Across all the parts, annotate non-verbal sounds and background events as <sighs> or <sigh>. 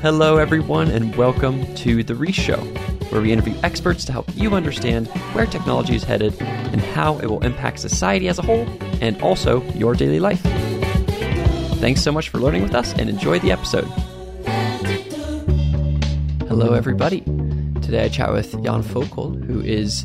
Hello, everyone, and welcome to The Rhys Show, where we interview experts to help you understand where technology is headed and how it will impact society as a whole and also your daily life. Thanks so much for learning with us and enjoy the episode. Hello, everybody. Today I chat with Jan Voelkel, who is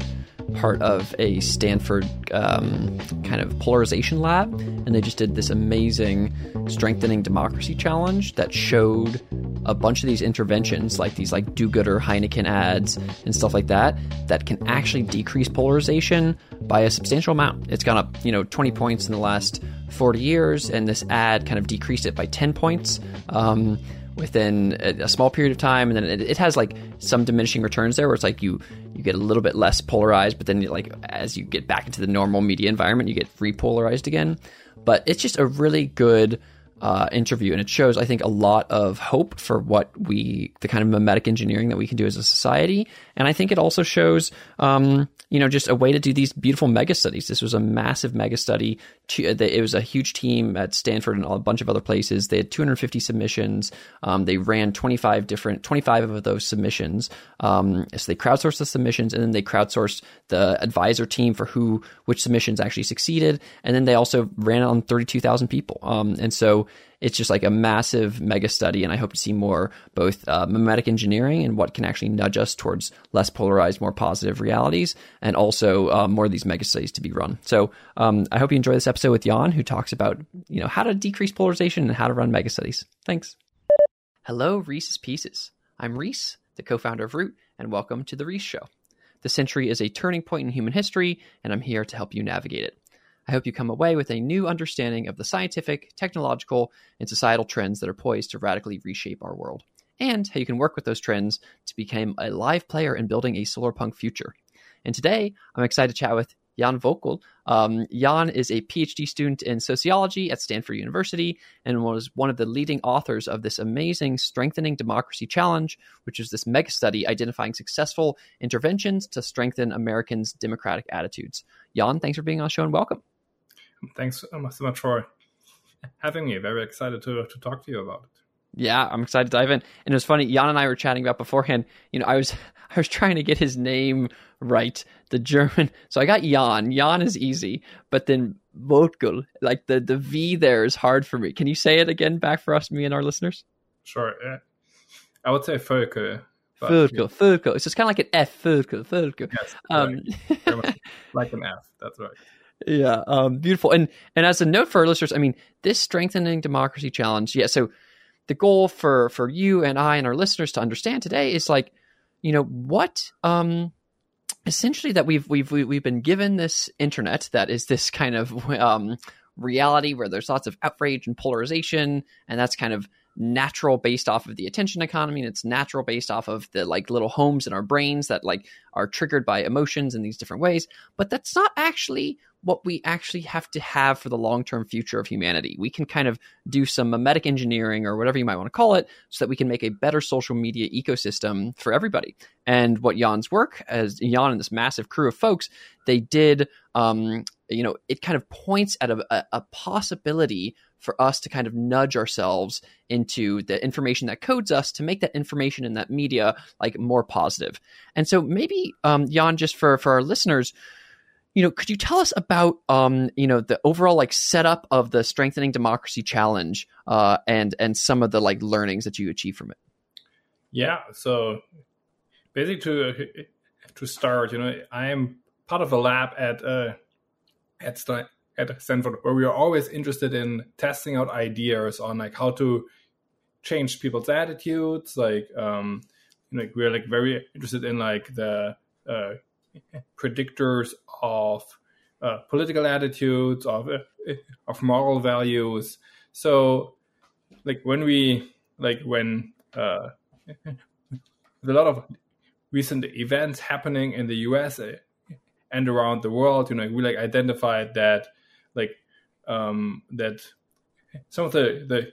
part of a Stanford um, kind of polarization lab, and they just did this amazing strengthening democracy challenge that showed a bunch of these interventions, like these like do-gooder Heineken ads and stuff like that, that can actually decrease polarization by a substantial amount. It's gone up, you know, 20 points in the last 40 years, and this ad kind of decreased it by 10 points. Um, within a, small period of time and then it, it, has like some diminishing returns there where it's like you you get a little bit less polarized but then like as you get back into the normal media environment you get repolarized again but it's just a really good uh, interview, and it shows, I think, a lot of hope for what we, the kind of memetic engineering that we can do as a society. And I think it also shows, um, you know, just a way to do these beautiful mega studies. This was a massive mega study. It was a huge team at Stanford and a bunch of other places. They had 250 submissions. Um, they ran 25 different, 25 of those submissions. Um, so they crowdsourced the submissions, and then they crowdsourced the advisor team for who, which submissions actually succeeded. And then they also ran on 32,000 people. Um, and so it's just like a massive mega study, and I hope to see more both uh, memetic engineering and what can actually nudge us towards less polarized, more positive realities, and also uh, more of these mega studies to be run. So um, I hope you enjoy this episode with Jan, who talks about you know how to decrease polarization and how to run mega studies. Thanks. Hello, Reese's Pieces. I'm Rhys, the co-founder of Roote, and welcome to the Rhys Show. The century is a turning point in human history, and I'm here to help you navigate it. I hope you come away with a new understanding of the scientific, technological, and societal trends that are poised to radically reshape our world, and how you can work with those trends to become a live player in building a solarpunk future. And today, I'm excited to chat with Jan Voelkel. Um, Jan is a PhD student in sociology at Stanford University and was one of the leading authors of this amazing Strengthening Democracy Challenge, which is this mega study identifying successful interventions to strengthen Americans' democratic attitudes. Jan, thanks for being on the show and welcome. Thanks so much for having me. Very excited to, to talk to you about it. Yeah, I'm excited to dive in. And it was funny, Jan and I were chatting about beforehand. You know, I was <laughs> I was trying to get his name right, the German. <laughs> So I got Jan. Jan is easy, but then Voelkel, like the the V there is hard for me. Can you say it again back for us, me and our listeners? Sure. Yeah. I would say Vogel. Vogel, Vogel. So it's kind of like an F, Vogel, Vogel. Yes, um, right. <laughs> like an F. That's right yeah um, beautiful. And and as a note for our listeners i mean this strengthening democracy challenge yeah so the goal for for you and i and our listeners to understand today is like you know what um essentially that we've we've we've been given this internet that is this kind of <laughs> um reality where there's lots of outrage and polarization and that's kind of natural based off of the attention economy and it's natural based off of the like little homes in our brains that like are triggered by emotions in these different ways. But that's not actually what we actually have to have for the long-term future of humanity we can kind of do some memetic engineering or whatever you might want to call it so that we can make a better social media ecosystem for everybody and what jan's work as jan and this massive crew of folks they did um, you know it kind of points at a, a, a possibility for us to kind of nudge ourselves into the information that codes us to make that information in that media like more positive. And so maybe um, Jan, just for for our listeners, you know, could you tell us about um, you know the overall like setup of the strengthening democracy challenge uh, and and some of the like learnings that you achieve from it? Yeah, so basically to to start, you know, I am part of a lab at uh, at at Stanford where we are always interested in testing out ideas on like how to change people's attitudes. Like, um, like we're like very interested in like the uh, predictors of uh, political attitudes, of uh, of moral values. So, like when we like when uh, <laughs> a lot of recent events happening in the U.S. Uh, and around the world, you know, we like identified that like um, that some of the the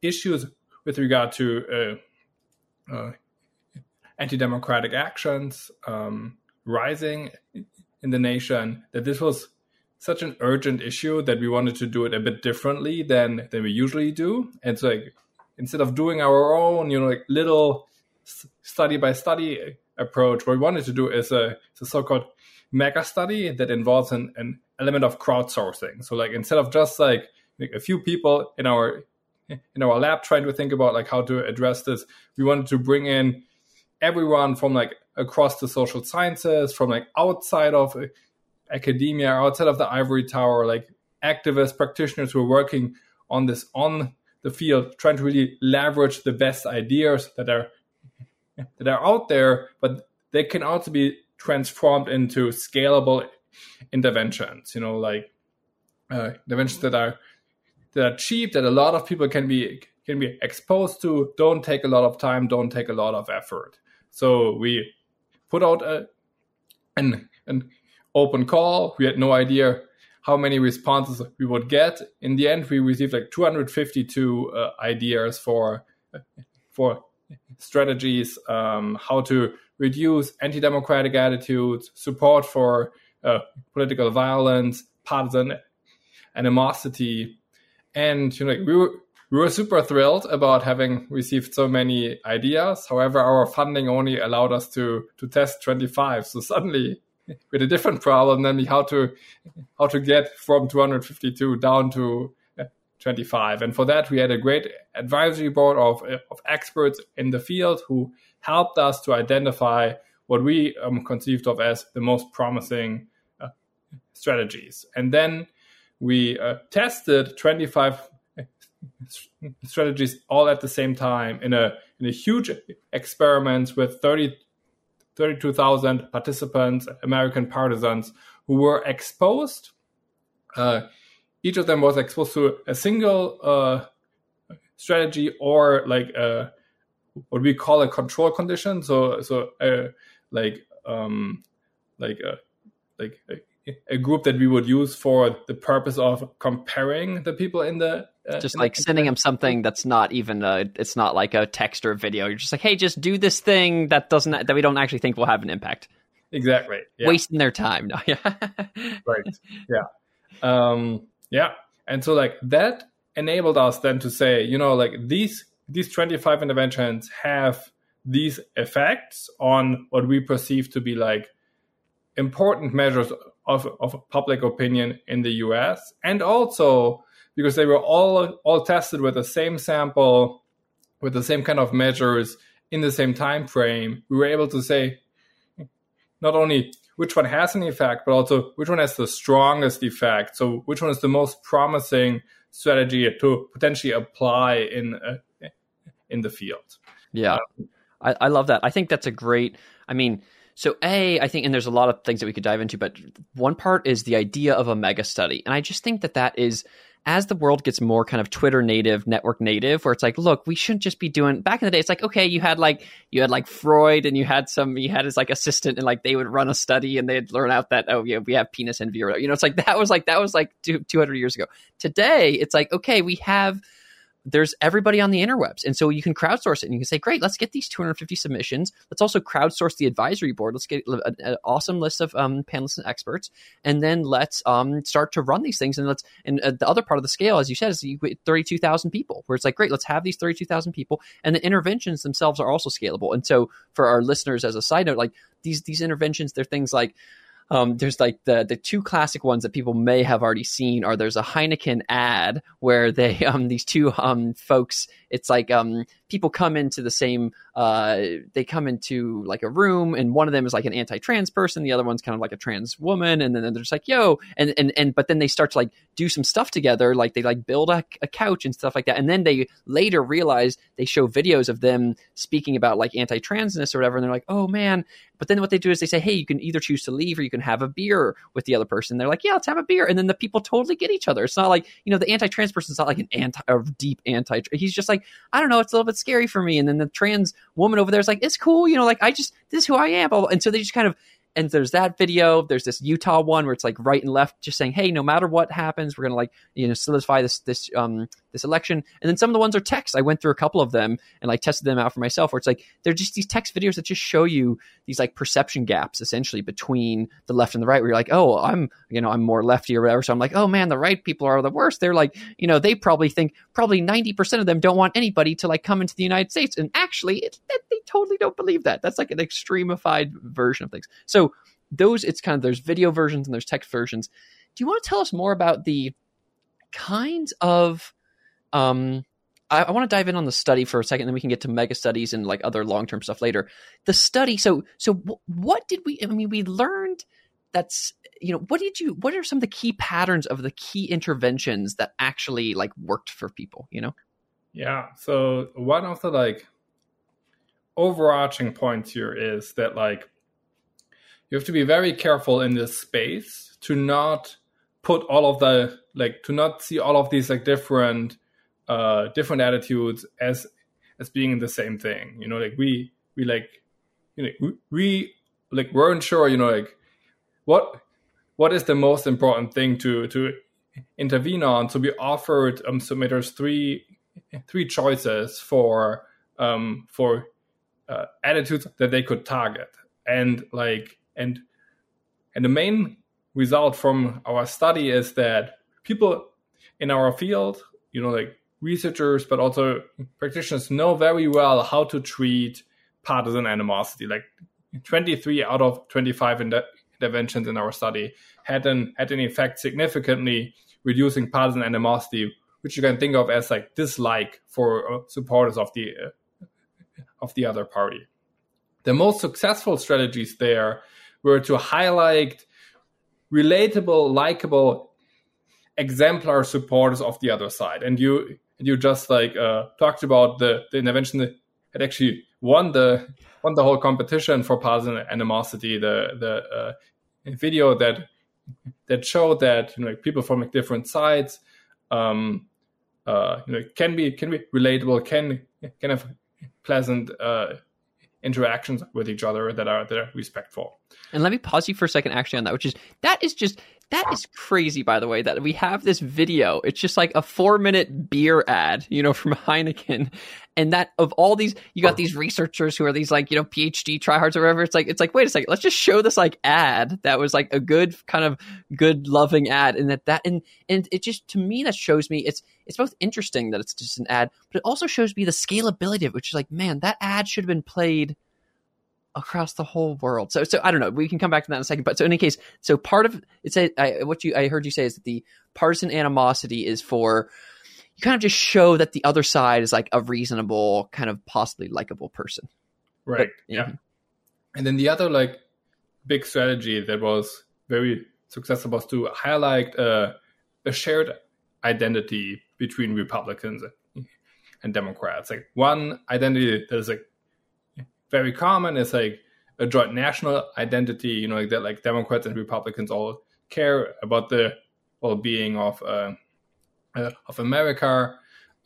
issues with regard to uh, uh, anti-democratic actions um, rising in the nation that this was such an urgent issue that we wanted to do it a bit differently than than we usually do and so like instead of doing our own, you know, like little study by study approach, what we wanted to do is a, a so-called mega study that involves an, an element of crowdsourcing. So like instead of just like a few people in our in our lab trying to think about like how to address this, we wanted to bring in everyone from like across the social sciences, from like outside of academia, outside of the ivory tower, like activists, practitioners who are working on this on the field, trying to really leverage the best ideas that are <laughs> that are out there, but they can also be transformed into scalable interventions. You know, like uh, interventions that are that are cheap, that a lot of people can be can be exposed to, don't take a lot of time, don't take a lot of effort. So we put out a, an an open call. We had no idea how many responses we would get. In the end, we received like 252 uh, ideas for for strategies, um, how to reduce anti-democratic attitudes, support for uh, political violence, partisan animosity, and you know like, we were we were super thrilled about having received so many ideas. However, our funding only allowed us to to test 25. So suddenly <laughs> we had a different problem, namely how to how to get from 252 down to 25. And for that, we had a great advisory board of, of experts in the field who helped us to identify what we um, conceived of as the most promising uh, strategies. And then we uh, tested 25 strategies all at the same time in a in a huge experiment with 30 32,000 participants, American partisans who were exposed uh, each of them was exposed to a single uh, strategy or like a, what we call a control condition. So so uh, like um, like a, like a, a, group that we would use for the purpose of comparing the people in the uh, just like sending them something that's not even a it's not like a text or a video you're just like hey just do this thing that doesn't that we don't actually think will have an impact exactly yeah. wasting their time <laughs> no yeah right yeah um yeah. And so like that enabled us then to say, you know, like these these 25 interventions have these effects on what we perceive to be like important measures of, of public opinion in the US. And also because they were all all tested with the same sample, with the same kind of measures in the same time frame, we were able to say not only which one has an effect, but also which one has the strongest effect. So which one is the most promising strategy to potentially apply in uh, in the field. Yeah, I, I love that. I think that's a great. I mean, so a, I think, and there's a lot of things that we could dive into, but one part is the idea of a mega study, and I just think that that is as the world gets more kind of Twitter native, network native, where it's like, look, we shouldn't just be doing. Back in the day, it's like, okay, you had like you had like Freud, and you had some, you had his like assistant, and like they would run a study, and they'd learn out that oh yeah, we have penis envy, or you know, it's like that was like that was like two hundred years ago. Today, it's like okay, we have there's everybody on the interwebs. And so you can crowdsource it and you can say, great, let's get these 250 submissions. Let's also crowdsource the advisory board. Let's get an awesome list of um, panelists and experts. And then let's um, start to run these things. And let's, and uh, the other part of the scale, as you said, is 32,000 people, where it's like, great, let's have these 32,000 people. And the interventions themselves are also scalable. And so for our listeners, as a side note, like these, these interventions, they're things like, um, there's like the the two classic ones that people may have already seen are there's a Heineken ad where they <laughs> um these two um folks it's like um people come into the same uh they come into like a room and one of them is like an anti-trans person the other one's kind of like a trans woman and then they're just like yo and and and but then they start to like do some stuff together like they like build a, a couch and stuff like that and then they later realize they show videos of them speaking about like anti-transness or whatever and they're like oh man. But then what they do is they say hey you can either choose to leave or you can have a beer with the other person. They're like yeah let's have a beer. And then the people totally get each other. It's not like you know the anti-trans person's not like an anti a deep anti he's just like I don't know, it's a little bit scary for me. And then the trans woman over there is like, it's cool, you know, like I just this is who I am. And so they just kind of and there's that video. There's this Utah one where it's like right and left, just saying, "Hey, no matter what happens, we're gonna like you know solidify this this um this election." And then some of the ones are text. I went through a couple of them and like tested them out for myself, where it's like they're just these text videos that just show you these like perception gaps essentially between the left and the right. Where you're like, "Oh, I'm you know I'm more lefty or whatever," so I'm like, "Oh man, the right people are the worst." They're like, you know, they probably think probably ninety percent of them don't want anybody to like come into the United States, and actually, they totally don't believe that. That's like an extremified version of things. So those it's kind of there's video versions and there's text versions. Do you want to tell us more about the kinds of um I, I want to dive in on the study for a second, then we can get to mega studies and like other long term stuff later. The study. So, so w- what did we? I mean, we learned that's you know what did you? What are some of the key patterns of the key interventions that actually like worked for people? You know. Yeah. So one of the like overarching points here is that like you have to be very careful in this space to not put all of the like to not see all of these like different uh different attitudes as as being the same thing. You know like we we like you know we, like weren't sure you know like what what is the most important thing to to intervene on? So we offered um submitters three three choices for um for uh, attitudes that they could target. And like and and the main result from our study is that people in our field you know like researchers but also practitioners know very well how to treat partisan animosity like 23 out of 25 interventions in our study had an had an effect significantly reducing partisan animosity which you can think of as like dislike for uh, supporters of the uh, of the other party. The most successful strategies there were to highlight relatable, likable, exemplar supporters of the other side. And you you just like uh, talked about the, the intervention that had actually won the won the whole competition for positive animosity. The the uh, video that that showed that you know people from like, different sides um, uh, you know can be can be relatable, can can have pleasant uh, interactions with each other that are that are respectful. And let me pause you for a second, actually, on that, which is that is just that is crazy. By the way, that we have this video. It's just like a four minute beer ad, you know, <laughs> from Heineken, and that of all these, you got these researchers who are these like you know PhD tryhards or whatever. It's like it's like wait a second, let's just show this like ad that was like a good kind of good loving ad, and that that and and it just to me that shows me it's it's both interesting that it's just an ad, but it also shows me the scalability of it, which is like man, that ad should have been played across the whole world. So, so I don't know. We can come back to that in a second. But so, in any case, so part of it's a, I, what you I heard you say is that the partisan animosity is for you kind of just show that the other side is like a reasonable, kind of possibly likable person. Right. But, yeah. And then the other like big strategy that was very successful was to highlight uh, a shared identity between Republicans and Democrats. Like one identity that is like very common is like a joint national identity. You know, like that, like Democrats and Republicans all care about the well-being of uh, uh, of America.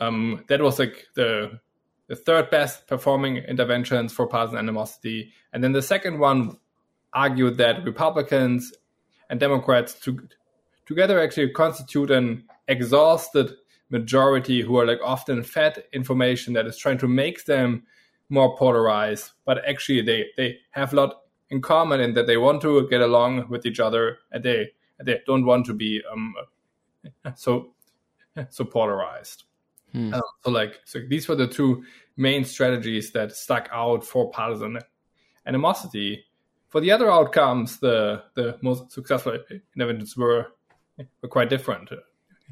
Um, that was like the the third best performing interventions for partisan animosity, and then the second one argued that Republicans and Democrats to, together actually constitute an exhausted majority who are like often fed information that is trying to make them more polarized, but actually they they have a lot in common in that they want to get along with each other and they they don't want to be um <laughs> so <laughs> so polarized. Hmm. Um, so like so these were the two main strategies that stuck out for partisan animosity. For the other outcomes, the the most successful interventions were were quite different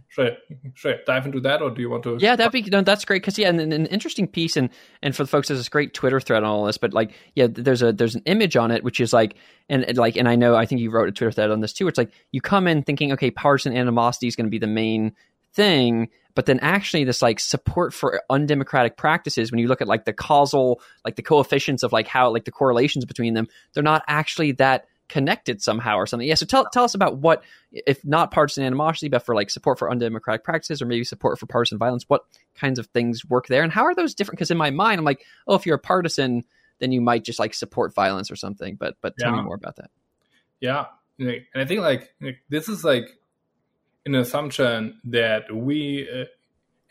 should I, should I dive into that, or do you want to? Yeah, that'd be no, that's great because yeah, and, and, an interesting piece, and and for the folks, there's this great Twitter thread on all this, but like yeah, there's a there's an image on it which is like and, and like and I know I think you wrote a Twitter thread on this too. It's like you come in thinking okay, partisan animosity is going to be the main thing, but then actually this like support for undemocratic practices when you look at like the causal like the coefficients of like how like the correlations between them, they're not actually that connected somehow or something. Yeah. So tell tell us about what, if not partisan animosity, but for like support for undemocratic practices or maybe support for partisan violence, what kinds of things work there, and how are those different? Because in my mind, I'm like, oh, if you're a partisan, then you might just like support violence or something. But but tell yeah. me more about that. yeah, and I think like this is like an assumption that we uh,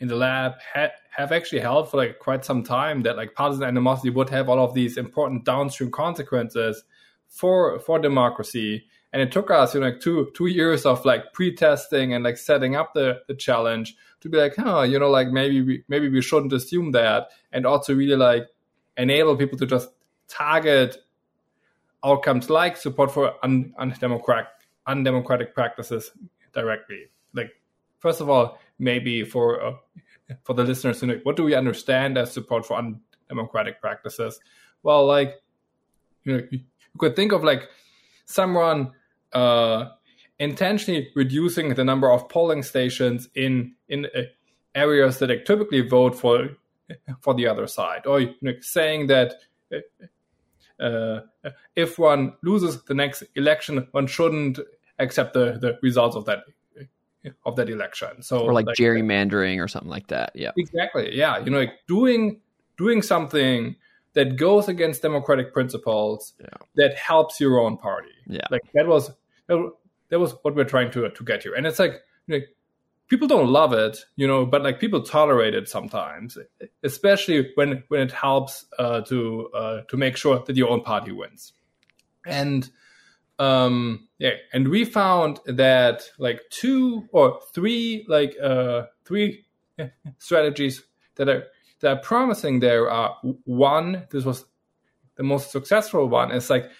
in the lab ha- have actually held for like quite some time that like partisan animosity would have all of these important downstream consequences for for democracy. And it took us you know like two two years of like pre-testing and like setting up the the challenge to be like huh you know like maybe we maybe we shouldn't assume that and also really like enable people to just target outcomes like support for un- undemocratic undemocratic practices directly. Like first of all maybe for uh, for the listeners to know what do we understand as support for undemocratic practices? Well like you know you could think of like someone uh, intentionally reducing the number of polling stations in in uh, areas that typically vote for for the other side, or you know, saying that uh, uh, if one loses the next election, one shouldn't accept the, the results of that of that election. So or like, like gerrymandering or something like that. Yeah, exactly. Yeah, you know, like doing doing something that goes against democratic principles yeah. that helps your own party. Yeah, like that was that was what we're trying to to get here, and it's like, you know, people don't love it, you know, but like people tolerate it sometimes, especially when when it helps uh, to uh, to make sure that your own party wins. And um, yeah, and we found that like two or three like uh, three strategies that are that are promising there are one. This was the most successful one. Is like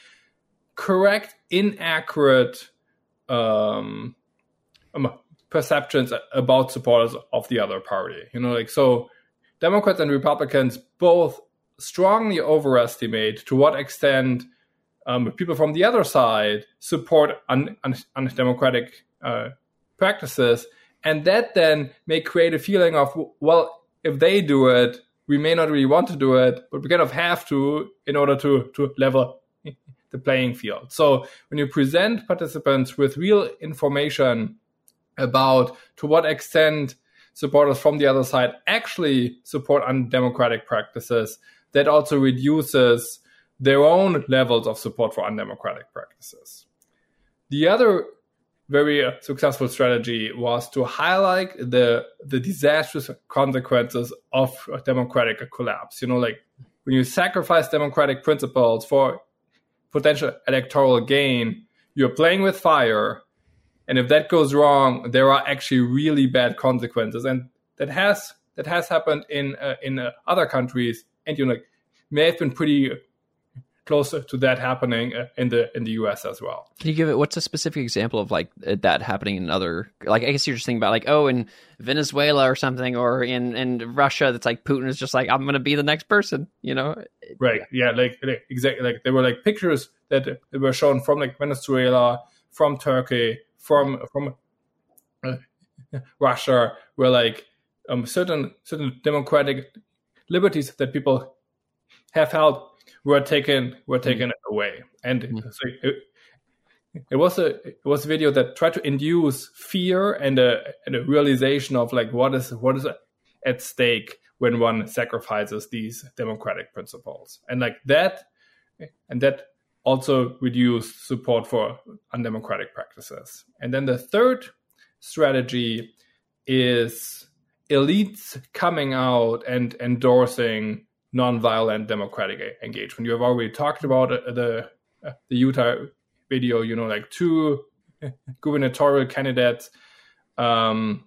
correct inaccurate um, um, perceptions about supporters of the other party. You know, like so, Democrats and Republicans both strongly overestimate to what extent um, people from the other side support un- un- undemocratic uh, practices, and that then may create a feeling of well, if they do it, we may not really want to do it, but we kind of have to in order to to level <laughs> the playing field. So when you present participants with real information about to what extent supporters from the other side actually support undemocratic practices, that also reduces their own levels of support for undemocratic practices. The other very uh, successful strategy was to highlight the the disastrous consequences of democratic collapse. You know, like when you sacrifice democratic principles for potential electoral gain, you're playing with fire. And if that goes wrong, there are actually really bad consequences. And that has that has happened in uh, in uh, other countries, and you know, may have been pretty closer to that happening uh, in the in the U.S. as well. Can you give it? What's a specific example of like that happening in other? Like, I guess you're just thinking about like, oh, in Venezuela or something, or in in Russia, that's like Putin is just like, I'm going to be the next person, you know? Right. Yeah. Like, like exactly. Like there were like pictures that were shown from like Venezuela, from Turkey, from from uh, <laughs> Russia, where like um, certain certain democratic liberties that people have held were taken were mm-hmm. taken mm-hmm. away, and mm-hmm. so it, it, was a it was a video that tried to induce fear and a and a realization of like what is what is at stake when one sacrifices these democratic principles, and like that, and that also reduced support for undemocratic practices. And then the third strategy is elites coming out and endorsing nonviolent democratic engagement. You have already talked about uh, the uh, the Utah video. You know, like two gubernatorial candidates um,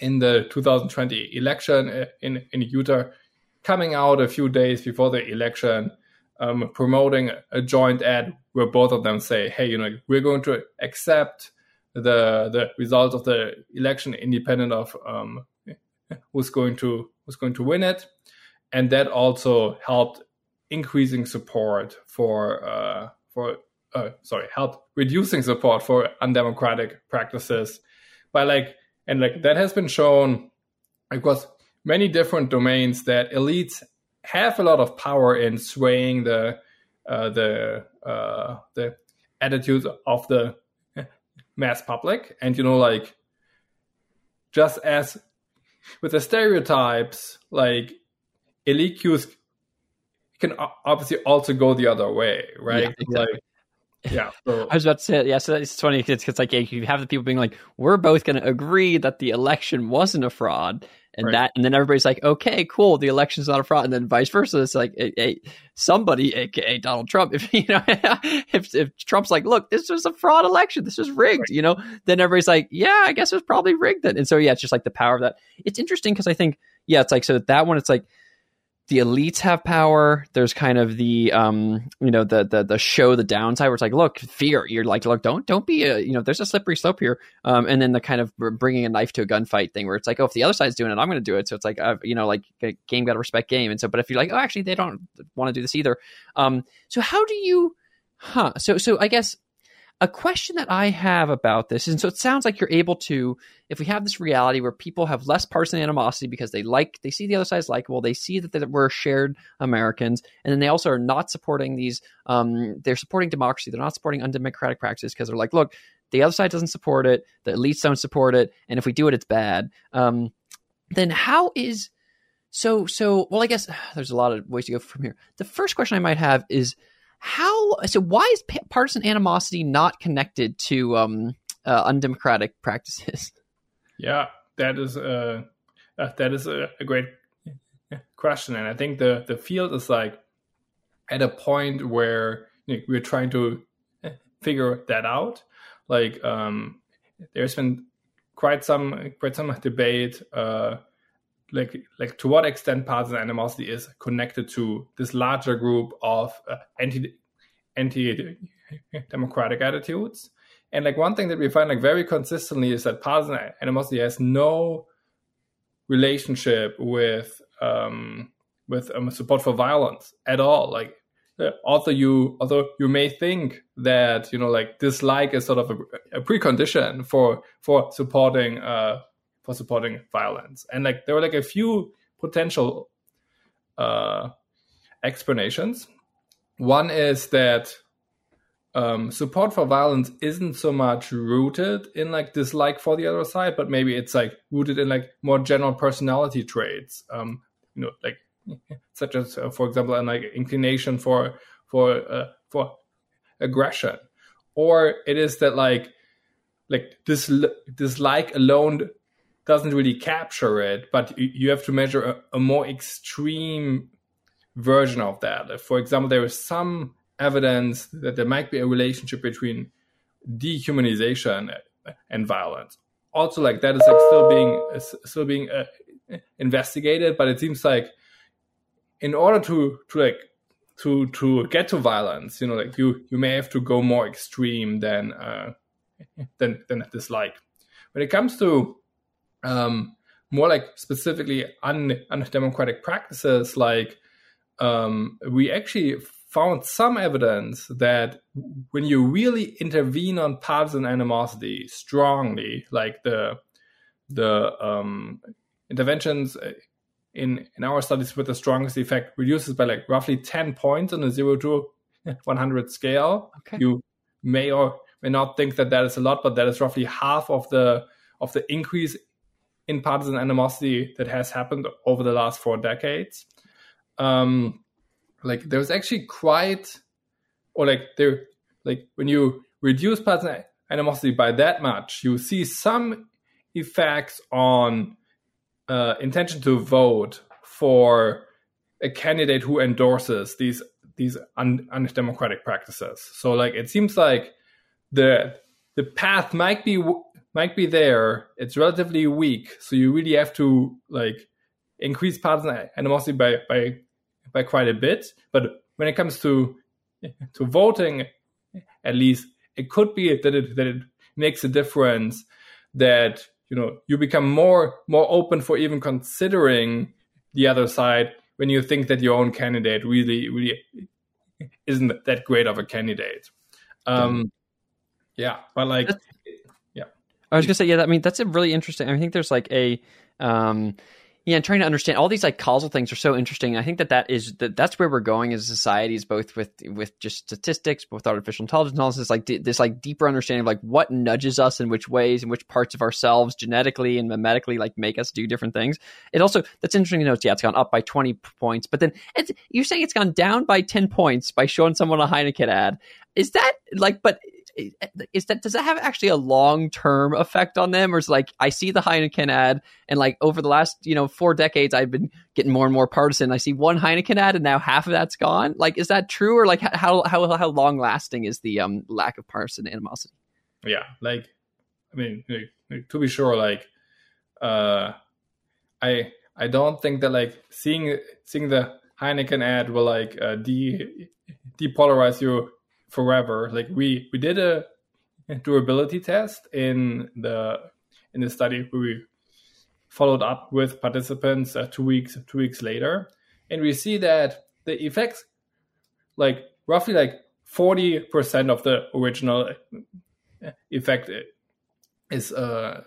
in the 2020 election uh, in in Utah coming out a few days before the election. Um, promoting a joint ad where both of them say, "Hey, you know, we're going to accept the the results of the election, independent of um, who's going to who's going to win it." And that also helped increasing support for uh, for uh, sorry helped reducing support for undemocratic practices by like and like that has been shown across many different domains that elites have a lot of power in swaying the uh, the uh, the attitudes of the <laughs> mass public. And you know like just as with the stereotypes like elite cues can obviously also go the other way, right? Yeah, exactly. Like, yeah. So, <laughs> I was about to say, yeah. So it's funny because it's like you have the people being like, "We're both going to agree that the election wasn't a fraud," and Right. that, and then everybody's like, "Okay, cool, the election's not a fraud," and then vice versa. It's like, hey, hey, somebody, aka Donald Trump, <laughs> if you know, if if Trump's like, "Look, this was a fraud election, this was rigged," you know, then everybody's like, "Yeah, I guess it was probably rigged." Then, and so yeah, it's just like the power of that. It's interesting because I think, yeah, it's like so that one, it's like the elites have power. There's kind of the um, you know, the the the show the downside where it's like, look, fear. You're like, look, don't don't be a you know, there's a slippery slope here. Um, and then the kind of bringing a knife to a gunfight thing where it's like, oh, if the other side's doing it, I'm going to do it. So it's like, uh, you know, like game got to respect game. And so, but if you're like, oh, actually, they don't want to do this either. Um, so how do you, huh? So so I guess a question that I have about this, and so it sounds like you're able to, if we have this reality where people have less partisan animosity because they like, they see the other side is likable, they see that, that we're shared Americans, and then they also are not supporting these, um, they're supporting democracy, they're not supporting undemocratic practices because they're like, look, the other side doesn't support it, the elites don't support it, and if we do it, it's bad. Um, then how is so so? Well, I guess <sighs> there's a lot of ways to go from here. The first question I might have is how so why is partisan animosity not connected to um, uh, undemocratic practices? <laughs> Yeah, that is uh, uh, that is a, a great question, and I think the the field is like at a point where you know, we're trying to figure that out. Like, um, there's been quite some quite some debate, uh, like like to what extent partisan animosity is connected to this larger group of uh, anti anti democratic attitudes. And like one thing that we find like very consistently is that partisan animosity has no relationship with um, with um, support for violence at all. Like uh, although you although you may think that you know like dislike is sort of a, a precondition for for supporting uh, for supporting violence, and like there were like a few potential uh, explanations. One is that um, support for violence isn't so much rooted in like dislike for the other side, but maybe it's like rooted in like more general personality traits. Um, you know, like <laughs> such as, uh, for example, an like inclination for for uh, for aggression, or it is that like like this dislike alone doesn't really capture it, but you, have to measure a, a more extreme version of that. For example, there is some evidence that there might be a relationship between dehumanization and violence. Also, like that is like still being still being uh, investigated, but it seems like in order to to like to to get to violence, you know, like you you may have to go more extreme than uh, than than dislike. When it comes to um, more like specifically un, undemocratic practices, like um, we actually found some evidence that when you really intervene on partisan animosity strongly, like the the um, interventions in in our studies with the strongest effect reduces by like roughly 10 points on a 0 to <laughs> 100 scale Okay. you may or may not think that that is a lot but that is roughly half of the of the increase in partisan animosity that has happened over the last four decades um like there's actually quite or like there like when you reduce partisan animosity by that much you see some effects on uh, intention to vote for a candidate who endorses these these un- undemocratic practices. So like it seems like the the path might be might be there. It's relatively weak, so you really have to like increase partisan animosity by by by quite a bit. But when it comes to to voting, at least it could be that it that it makes a difference that you know you become more more open for even considering the other side when you think that your own candidate really really isn't that great of a candidate um yeah but like I was gonna say, yeah. I mean, that's a really interesting. I think there's like a, um, yeah, and trying to understand all these like causal things are so interesting. I think that that is that that's where we're going as societies, both with with just statistics, both artificial intelligence, and all this like d- this like deeper understanding of like what nudges us in which ways, in which parts of ourselves, genetically and memetically, like make us do different things. It also that's interesting to note. Yeah, it's gone up by twenty points, but then it's, you're saying it's gone down by ten points by showing someone a Heineken ad. Is that like, but is that does that have actually a long term effect on them, or is like I see the Heineken ad, and like over the last you know four decades, I've been getting more and more partisan. I see one Heineken ad, and now half of that's gone. Like, is that true, or like how how how long lasting is the um lack of partisan animosity? Yeah, like I mean, to be sure, like uh, I I don't think that like seeing seeing the Heineken ad will like uh, de depolarize you forever. Like we we did a durability test in the in the study where we followed up with participants uh, two weeks two weeks later, and we see that the effects, like roughly like forty percent of the original effect is uh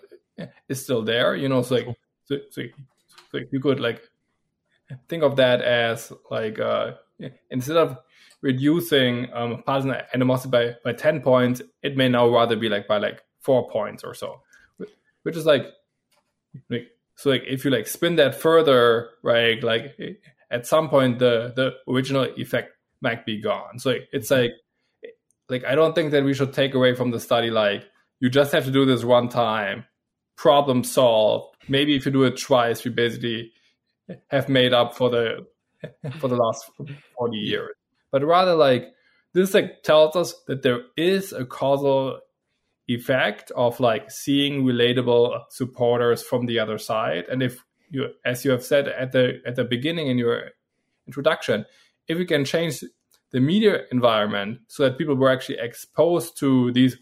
is still there. You know, so like so, so, so you could like think of that as like uh instead of reducing um, partisan animosity by, by 10 points, it may now rather be like by like four points or so, which is like, like so like if you like spin that further, right, like at some point the the original effect might be gone. So it's like like I don't think that we should take away from the study like you just have to do this one time, problem solved. Maybe if you do it twice, you basically have made up for the for the last 40 years but rather like this like tells us that there is a causal effect of like seeing relatable supporters from the other side. And if you as you have said at the at the beginning in your introduction if we can change the media environment so that people were actually exposed to these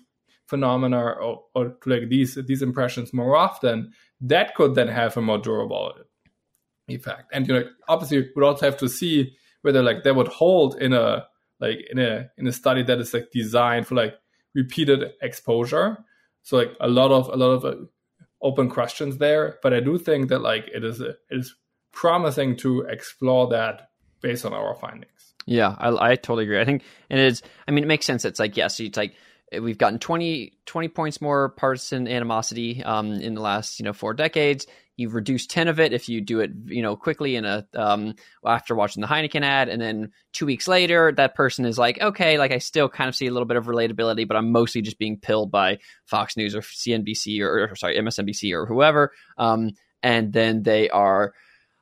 phenomena or, or to like these these impressions more often that could then have a more durable effect. And you know obviously we also have to see whether like that would hold in a like in a in a study that is like designed for like repeated exposure. So like a lot of a lot of uh, open questions there, but I do think that like it is it is promising to explore that based on our findings. Yeah, I, I totally agree. I think, and it's, I mean, it makes sense. It's like, yes, it's like we've gotten 20, 20 points more partisan animosity um, in the last, you know, four decades you've reduced 10 of it if you do it you know quickly in a um, after watching the heineken ad and then two weeks later that person is like okay like i still kind of see a little bit of relatability but i'm mostly just being pilled by fox news or cnbc or, or sorry msnbc or whoever. Um, and then they are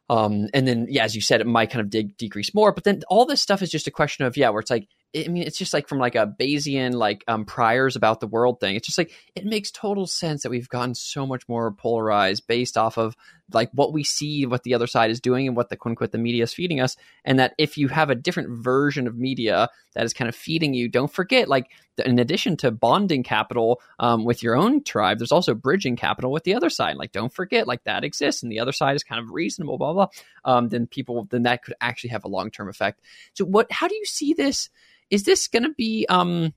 um, and then yeah as you said it might kind of dig, decrease more but then all this stuff is just a question of yeah where it's like I mean, it's just like from like a Bayesian like um, priors about the world thing. It's just like it makes total sense that we've gotten so much more polarized based off of like what we see, what the other side is doing, and what the quote unquote the media is feeding us. And that if you have a different version of media that is kind of feeding you, don't forget like in addition to bonding capital um, with your own tribe, there's also bridging capital with the other side. Like don't forget like that exists, and the other side is kind of reasonable, blah blah. Um, then people then that could actually have a long term effect. So what? How do you see this? Is this going to be um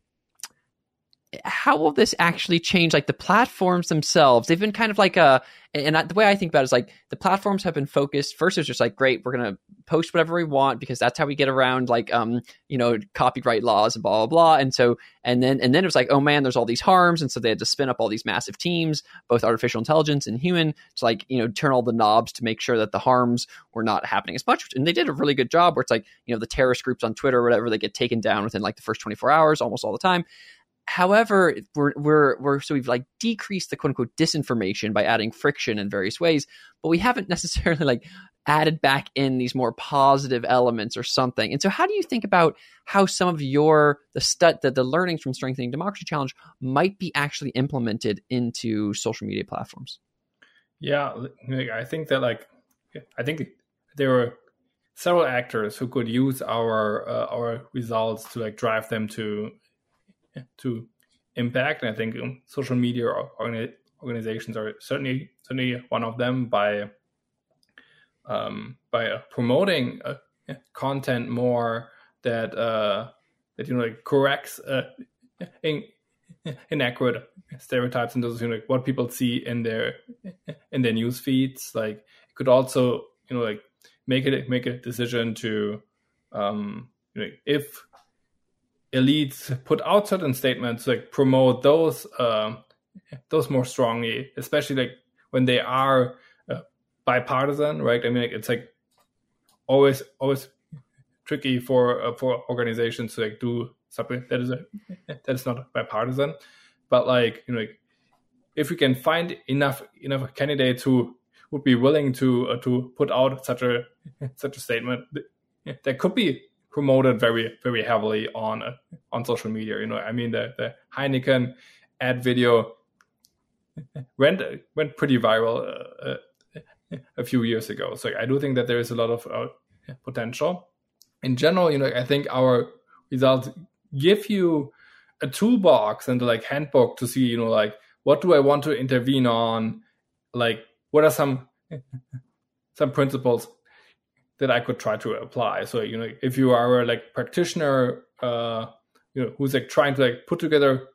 how will this actually change like the platforms themselves? They've been kind of like a and I, the way i think about it is like the platforms have been focused first it's just like great we're to post whatever we want because that's how we get around like um you know copyright laws and blah blah blah. And so and then and then it was like oh man there's all these harms. And so they had to spin up all these massive teams both artificial intelligence and human to like you know turn all the knobs to make sure that the harms were not happening as much. And they did a really good job where it's like you know the terrorist groups on twitter or whatever they get taken down within like the first 24 hours almost all the time However, we're, we're, we're, so we've like decreased the quote unquote disinformation by adding friction in various ways, but we haven't <laughs> necessarily like added back in these more positive elements or something. And so, how do you think about how some of your the stud the, the learnings from Strengthening Democracy Challenge might be actually implemented into social media platforms? Yeah, I think that like I think there were several actors who could use our uh, our results to like drive them to to impact. And I think um, social media organizations are certainly certainly one of them by um, by uh, promoting uh, content more that uh, that you know like corrects uh, in, <laughs> inaccurate stereotypes and those you know like what people see in their <laughs> in their news feeds. Like it could also you know like make it make a decision to um, you know, if elites put out certain statements like promote those uh, those more strongly, especially like when they are uh, bipartisan, right? I mean, like, it's like always always tricky for uh, for organizations to like do something that is a, that is not bipartisan, but like you know, like, if we can find enough enough candidates who would be willing to uh, to put out such a such a statement, there could be promoted very very heavily on uh, on social media. You know, I mean the the Heineken ad video went went pretty viral uh, uh, a few years ago. So I do think that there is a lot of uh, potential. In general, you know, I think our results give you a toolbox and like handbook to see, you know, like what do I want to intervene on, like what are some <laughs> some principles that I could try to apply. So you know, if you are a like practitioner, uh, you know, who's like trying to like put together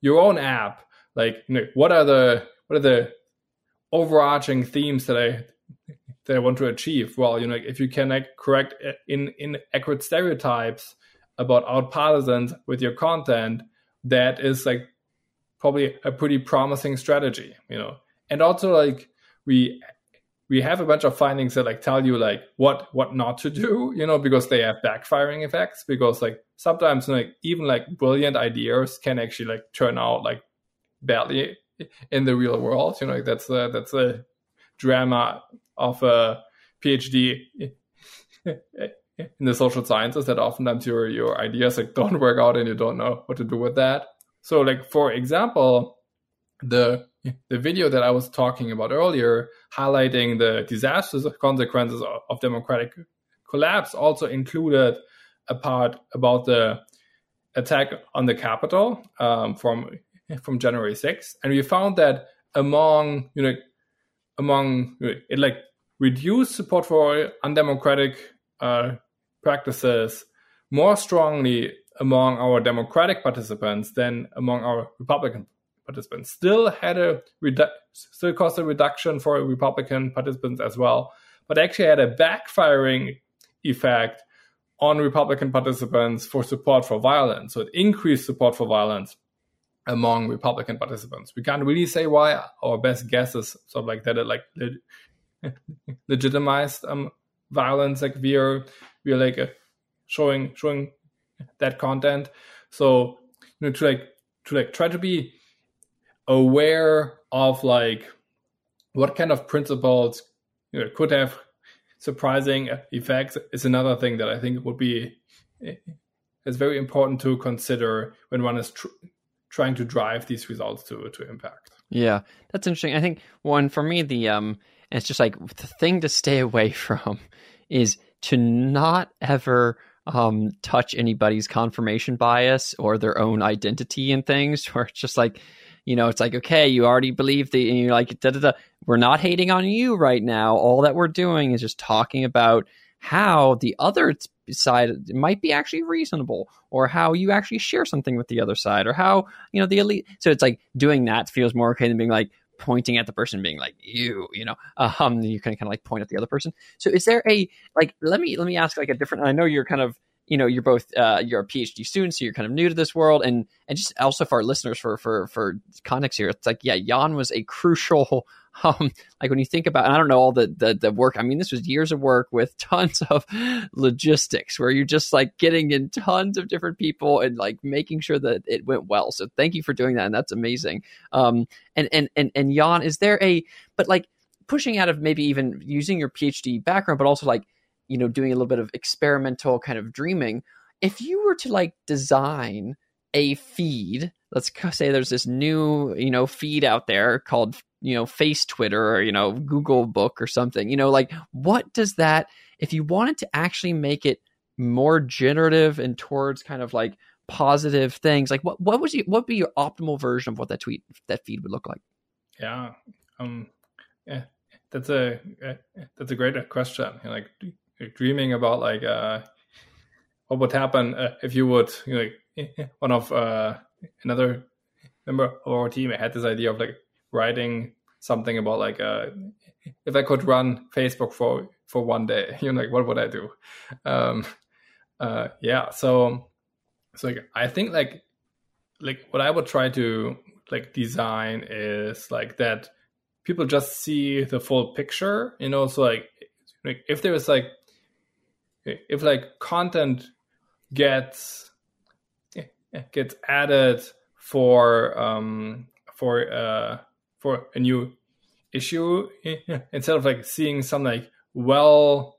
your own app, like you know, what are the what are the overarching themes that I that I want to achieve? Well, you know, if you can like correct in inaccurate stereotypes about out partisans with your content, that is like probably a pretty promising strategy, you know. And also like we we have a bunch of findings that like tell you like what what not to do you know because they have backfiring effects because like sometimes like even like brilliant ideas can actually like turn out like badly in the real world you know like that's a that's a drama of a phd <laughs> in the social sciences that oftentimes your your ideas like don't work out and you don't know what to do with that. So like for example the the video that I was talking about earlier, highlighting the disastrous consequences of, democratic collapse, also included a part about the attack on the Capitol um, from from January 6th, and we found that among you know among it like reduced support for undemocratic uh, practices more strongly among our democratic participants than among our Republican participants. Still had a redu- still caused a reduction for Republican participants as well, but actually had a backfiring effect on Republican participants for support for violence. So it increased support for violence among Republican participants. We can't really say why. Our best guess is sort of like that it like le- <laughs> legitimized um, violence. Like we are we are like uh, showing showing that content. So you know to like to like try to be aware of like what kind of principles you know, could have surprising effects is another thing that I think would be is very important to consider when one is tr- trying to drive these results to to impact. Yeah, that's interesting. I think one for me the um it's just like the thing to stay away <laughs> from is to not ever um touch anybody's confirmation bias or their own identity and things <laughs> where it's just like you know, it's like, okay, you already believe the, and you're like, da da da. We're not hating on you right now. All that we're doing is just talking about how the other side might be actually reasonable or how you actually share something with the other side or how, you know, the elite. So it's like doing that feels more okay than being like, pointing at the person being like you you know um you can kind of like point at the other person so is there a like let me let me ask like a different i know you're kind of you know you're both uh, you're a PhD student, so you're kind of new to this world, and and just also for our listeners for for for context here, it's like yeah, Jan was a crucial. <laughs> Um, like when you think about, I don't know all the, the the work. I mean, this was years of work with <laughs> tons of logistics, where you're just like getting in tons of different people and like making sure that it went well. So thank you for doing that, and that's amazing. Um, and and and and Jan, is there a but like pushing out of maybe even using your PhD background, but also like you know, doing a little bit of experimental kind of dreaming. If you were to like design a feed, let's say there's this new, you know, feed out there called, you know, Face Twitter or, you know, Google Book or something, you know, like what does that, if you wanted to actually make it more generative and towards kind of like positive things, like what, what was you, what would be your optimal version of what that tweet, that feed would look like? Yeah. Um, yeah, that's a, eh, eh, that's a great uh, question. Like, dreaming about like uh, what would happen uh, if you would you <laughs> know one of uh, another member of our team had this idea of like writing something about like uh, if I could run Facebook for for one day, <laughs> you know, like what would I do? Um, uh, yeah, so so like I think like like what I would try to like design is like that people just see the full picture, you know. So like like if there is like if like content gets gets added for um, for uh, for a new issue <laughs> instead of like seeing some like well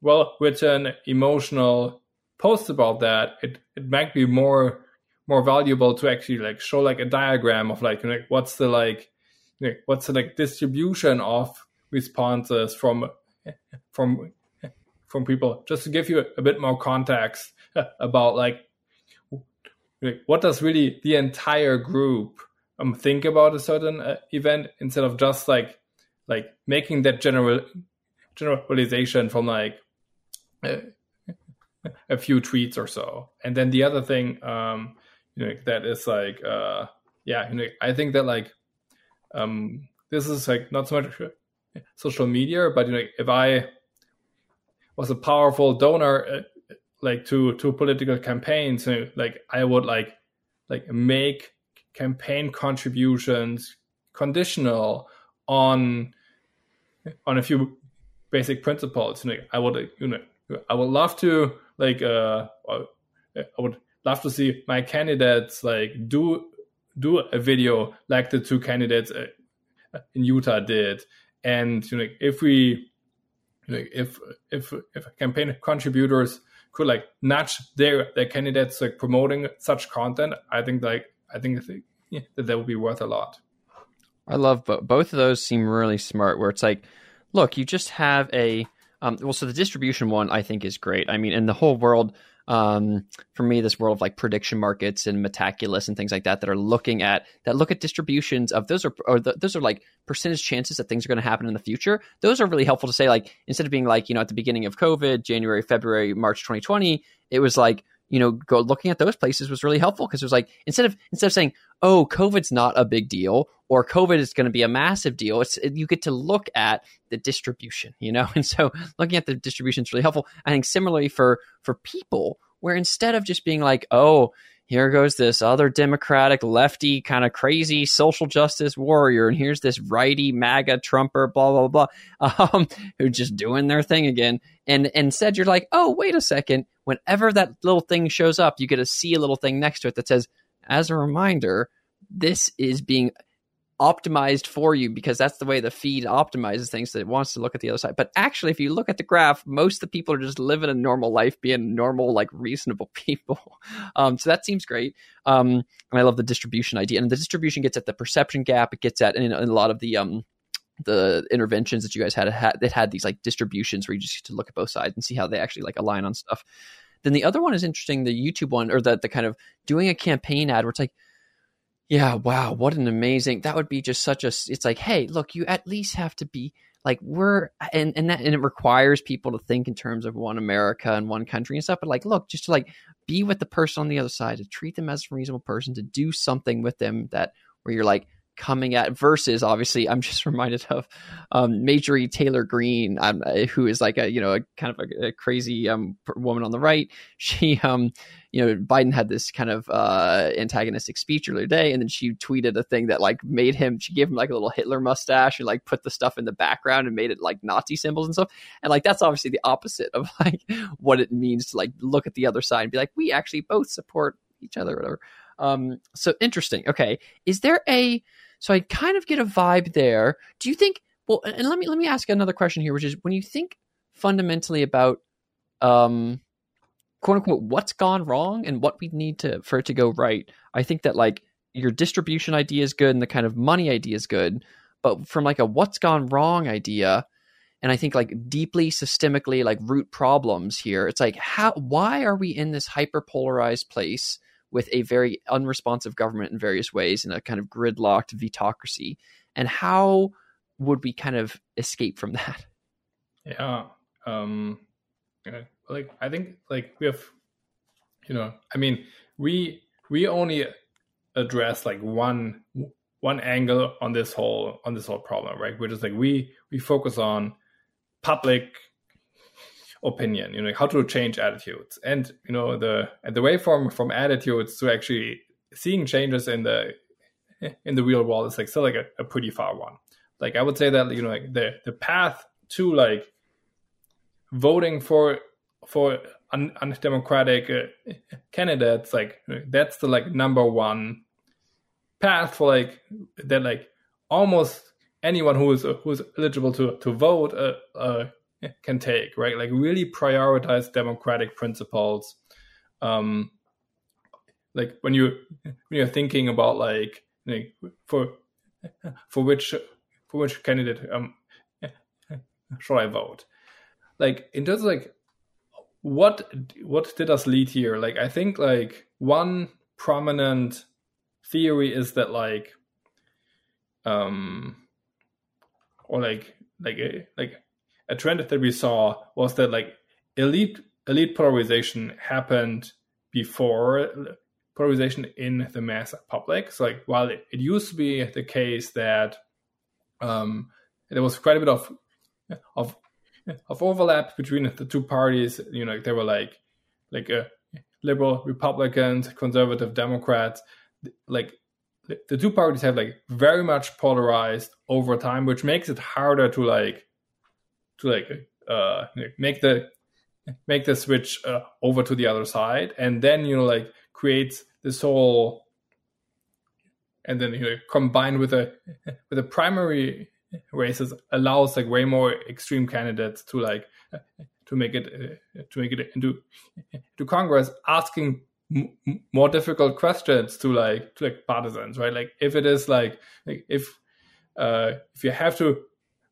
well written emotional post about that it it might be more more valuable to actually like show like a diagram of like, know, what's the like what's the like distribution of responses from from from people just to give you a, bit more context about like what does really the entire group um, think about a certain uh, event instead of just like like making that general generalization from like uh, a few tweets or so. And then the other thing um you know that is like uh yeah you know i think that like um this is like not so much social media but you know if i was a powerful donor uh, like to to political campaigns know, like i would like like make campaign contributions conditional on on a few basic principles know i would you know i would love to like uh i would love to see my candidates like do do a video like the two candidates uh, in Utah did. And you know, if we like if if if campaign contributors could like nudge their their candidates like promoting such content, I think like I think yeah, that that would be worth a lot. I love both. Both of those seem really smart. Where it's like, look, you just have a um, well, so the distribution one I think is great. I mean, in the whole world, um, for me, this world of like prediction markets and Metaculus and things like that that are looking at that look at distributions of those are or the, those are like percentage chances that things are going to happen in the future. Those are really helpful to say. Like instead of being like you know at the beginning of COVID, January, February, March, 2020, it was like you know, go looking at those places was really helpful because it was like instead of instead of saying, "Oh, COVID's not a big deal" or "COVID is going to be a massive deal," it's you get to look at the distribution, you know, <laughs> and so looking at the distribution is really helpful. I think similarly for for people, where instead of just being like, "Oh," here goes this other democratic lefty kind of crazy social justice warrior and here's this righty maga trumper blah blah blah <laughs> um, just doing their thing again and, and instead you're like oh wait a second whenever that little thing shows up you get to see a little thing next to it that says as a reminder this is being optimized for you because that's the way the feed optimizes things that it wants to look at the other side. But actually, if you look at the graph, most of the people are just living a normal life, being normal, like reasonable <laughs> people. Um, so that seems great. Um, and I love the distribution idea. And the distribution gets at the perception gap. It gets at in, in a lot of the um, the interventions that you guys had, that had these like distributions where you just get to look at both sides and see how they actually like align on stuff. Then the other one is interesting, the YouTube one, or the the kind of doing a campaign ad where it's like yeah, wow, what an amazing. That would be just such a it's like, hey, look, you at least have to be like we're and and that and it requires people to think in terms of one America and one country and stuff, but like look, just to like be with the person on the other side, to treat them as a reasonable person, to do something with them that where you're like, coming at versus obviously i'm just <laughs> reminded of um Marjorie Taylor Greene um, who is like a you know a kind of a, a, crazy um woman on the right. <laughs> She um you know biden had this kind of uh antagonistic speech earlier today and then she tweeted a thing that like made him she gave him like a little hitler mustache and like put the stuff in the background and made it like nazi symbols and stuff. And like that's obviously the opposite of <laughs> like what it means to like look at the other side and be like we actually both support each other or whatever um so interesting okay is there a so I kind of get a vibe there. Do you think? Well, and let me let me ask another question here, which is when you think fundamentally about, um, quote unquote, what's gone wrong and what we need to for it to go right. I think that like your distribution idea is good and the kind of money idea is good, but from like a what's gone wrong idea, and I think like deeply systemically like root problems here. It's like how why are we in this hyper polarized place? With a very unresponsive government in various ways in a kind of gridlocked vetocracy. And how would we kind of escape from <laughs> that? Yeah. Um, like I think like we have, you know, I mean, we we only address like one one angle on this whole on this whole problem, right? Which is like we we focus on public opinion you know how to change attitudes. And you know the the way from attitudes to actually seeing changes in the in the real world is like still like a, a pretty far one. Like i would say that you know like the the path to like voting for for un- undemocratic uh, candidates, like that's the like number one path for like that like almost anyone who is who is eligible to to vote uh, uh, can take right? Like really prioritize democratic principles. Um like when you when you're thinking about like, like for for which for which candidate um should I vote? Like in terms of like what what did us lead here? Like I think like one prominent theory is that like um or like like like a trend that we saw was that like elite elite polarization happened before polarization in the mass public. So like while it, it used to be the case that um, there was quite a bit of of of overlap between the two parties, you know, they were like like uh, liberal Republicans, conservative Democrats, like the two parties have like very much polarized over time, which makes it harder to like to like uh make the make the switch uh, over to the other side, and then you know like creates this whole and then you know combined with a with a primary races allows like way more extreme candidates to like to make it uh, to make it into to Congress asking m- more difficult questions to like to like partisans, right? Like if it is like like if uh, if you have to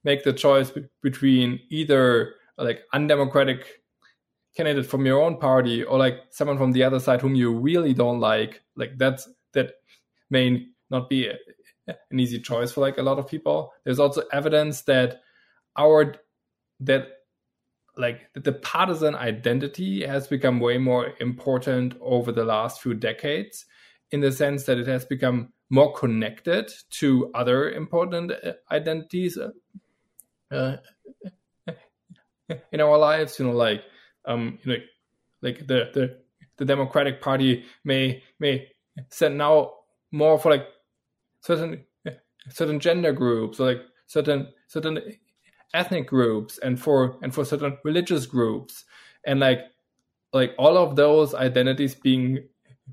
make the choice between either like undemocratic candidate from your own party or like someone from the other side whom you really don't like, like that's that may not be a, an easy choice for like a lot of people. There's also evidence that our that like that the partisan identity has become way more important over the last few decades in the sense that it has become more connected to other important uh, identities uh, <laughs> in our lives you know like um you know like the the the democratic party may may send now more for like certain certain gender groups or like certain certain ethnic groups and for and for certain religious groups. And like like all of those identities being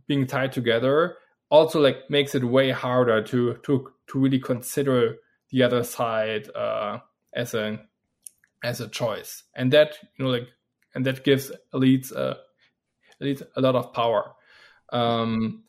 being tied together also like makes it way harder to to to really consider the other side uh, as a as a choice. And that you know like and that gives elites uh, elites a lot of power. Um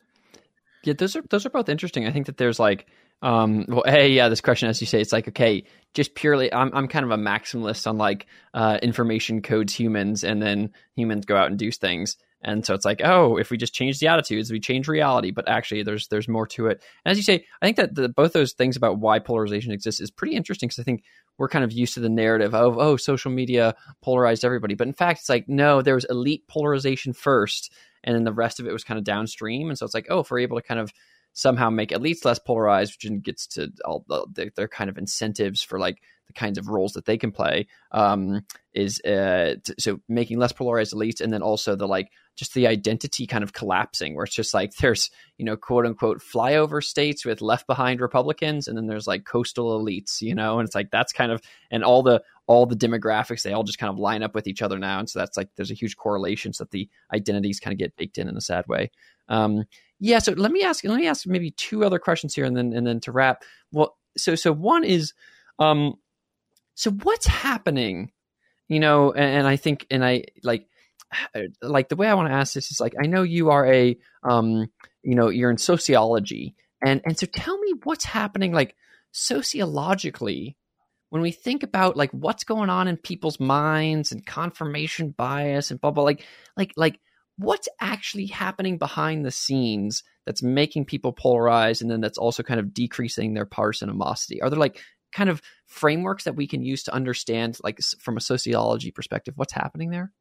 yeah those are those are both interesting. I think that there's like um, well, hey, yeah, this question, as you say, it's like, okay, just purely, I'm, I'm kind of a maximalist on like uh, information codes humans and then humans go out and do things. And so it's like, oh, if we just change the attitudes, we change reality. But actually, there's there's more to it. And as you say, I think that the, both those things about why polarization exists is pretty interesting because I think we're kind of used to the narrative of oh, social media polarized everybody. But in fact, it's like no, there was elite polarization first, and then the rest of it was kind of downstream. And so it's like, oh, if we're able to kind of somehow make elites less polarized, which gets to all the, their kind of incentives for like the kinds of roles that they can play. Um, is uh, t- so making less polarized elites, and then also the like just the identity kind of collapsing, where it's just like <laughs> there's you know quote unquote flyover states with left behind Republicans, and then there's like coastal elites, you know, and it's like that's kind of and all the all the demographics they all just kind of line up with each other now, and so that's like there's a huge correlation so that the identities kind of get baked in in a sad way. Um, yeah. So let me ask. Let me ask maybe two other questions here, and then and then to wrap. Well, so so one is, um, so what's happening? You know, and, and I think, and I like, <sighs> like the way I want to ask this is like, I know you are a, um, you know, you're in sociology, and and so tell me what's happening, like sociologically when we think about like what's going on in people's minds and confirmation bias and blah blah like like like what's actually happening behind the scenes that's making people polarize and then that's also kind of decreasing their partisan animosity are there like kind of frameworks that we can use to understand like from a sociology perspective what's happening there?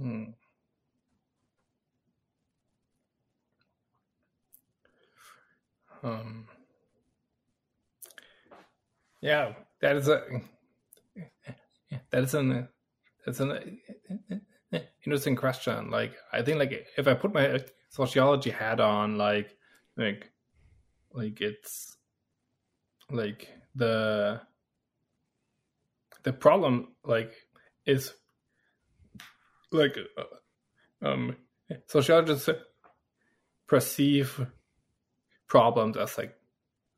Hmm. um, yeah that is a <laughs> that is an that's an <laughs> interesting question. Like, I think like if I put my sociology hat on, like, like, like it's like the the problem like is like uh, um, sociologists perceive problems as like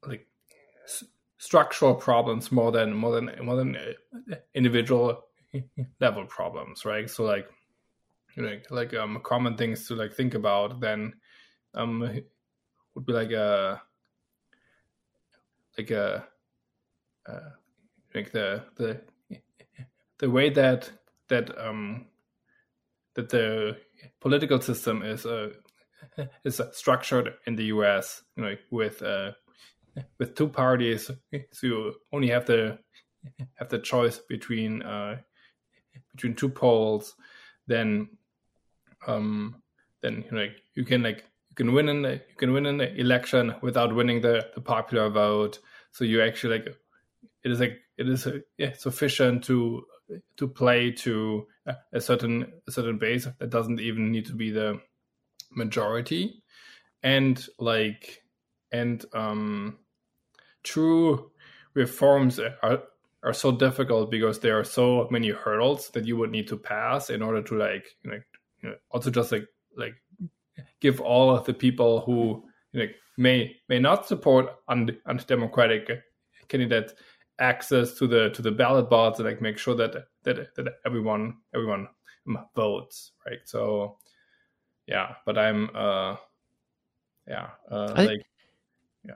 like s- structural problems more than more than more than uh, individual <laughs> level problems, right? So like know like um common things to like think about then um would be like a like a uh, like the the the way that that um that the political system is uh, <laughs> is structured in the U.S. You know, with uh, with two parties, so you only have the have the choice between uh, between two poles. Then, um, then you know, you can like you can win an you can win an election without winning the the popular vote. So you actually like it is like it is uh, yeah, sufficient to to play to a certain a certain base that doesn't even need to be the majority and like and um true reforms are are so difficult because there are so many hurdles that you would need to pass in order to like you know, you know also just like like give all of the people who you know, may may not support anti-democratic candidates access to the to the ballot box and like make sure that that that everyone everyone votes right? So yeah but i'm uh yeah uh I, like yeah.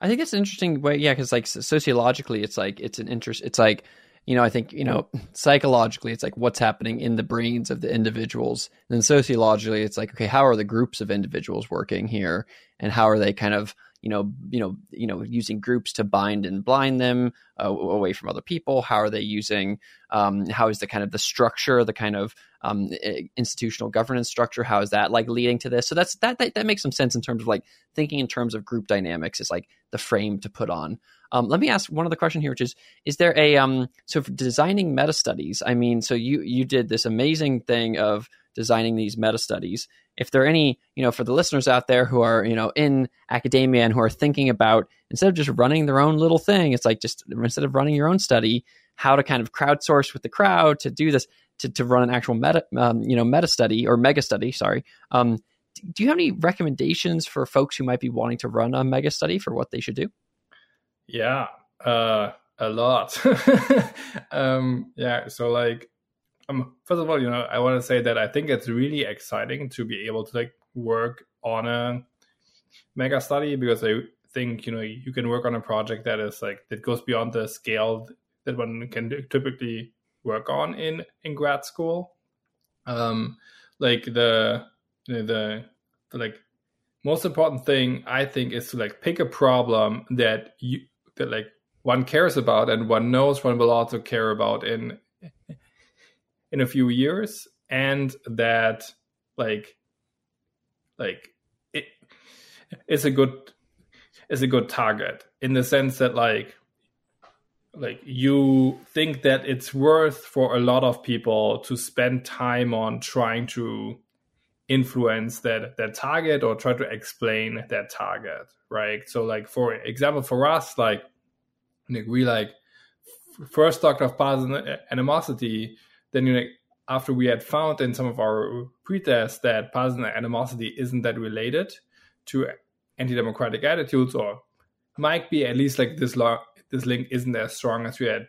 I think it's an interesting way yeah because like sociologically it's like it's an interest it's like you know i think you know psychologically it's like what's happening in the brains of the individuals and then sociologically it's like okay how are the groups of individuals working here and how are they kind of you know, you know, you know, using groups to bind and blind them uh, away from other people? How are they using? Um, how is the kind of the structure, the kind of um, institutional governance structure? How is that like leading to this? So that's that, that that makes some sense in terms of like thinking in terms of group dynamics is like the frame to put on. Um, let me ask one other question here, which is: Is there a um, so for designing meta studies? I mean, so you you did this amazing thing of designing these meta studies. If there are any, you know, for the listeners out there who are, you know, in academia and who are thinking about instead of just running their own little thing, it's like just instead of running your own study, how to kind of crowdsource with the crowd to do this to, to run an actual meta, um, you know, meta study or mega study. Sorry. Um, do you have any recommendations for folks who might be wanting to run a mega study for what they should do? Yeah, uh, a lot. <laughs> um, yeah, so like um, first of all, you know, I want to say that I think it's really exciting to be able to like work on a mega study because I think you know you can work on a project that is like that goes beyond the scale that one can typically work on in in grad school. Um, like the the the like most important thing I think is to like pick a problem that you that like one cares about and one knows one will also care about in in a few years and that like like it is a good is a good target in the sense that like like you think that it's worth for a lot of people to spend time on trying to influence that that target or try to explain that target right? So like for example for us like, like we like first talked of partisan uh, animosity then you know, after we had found in some of our pretests that partisan animosity isn't that related to anti-democratic attitudes, or might be at least like this lo- this link isn't as strong as we had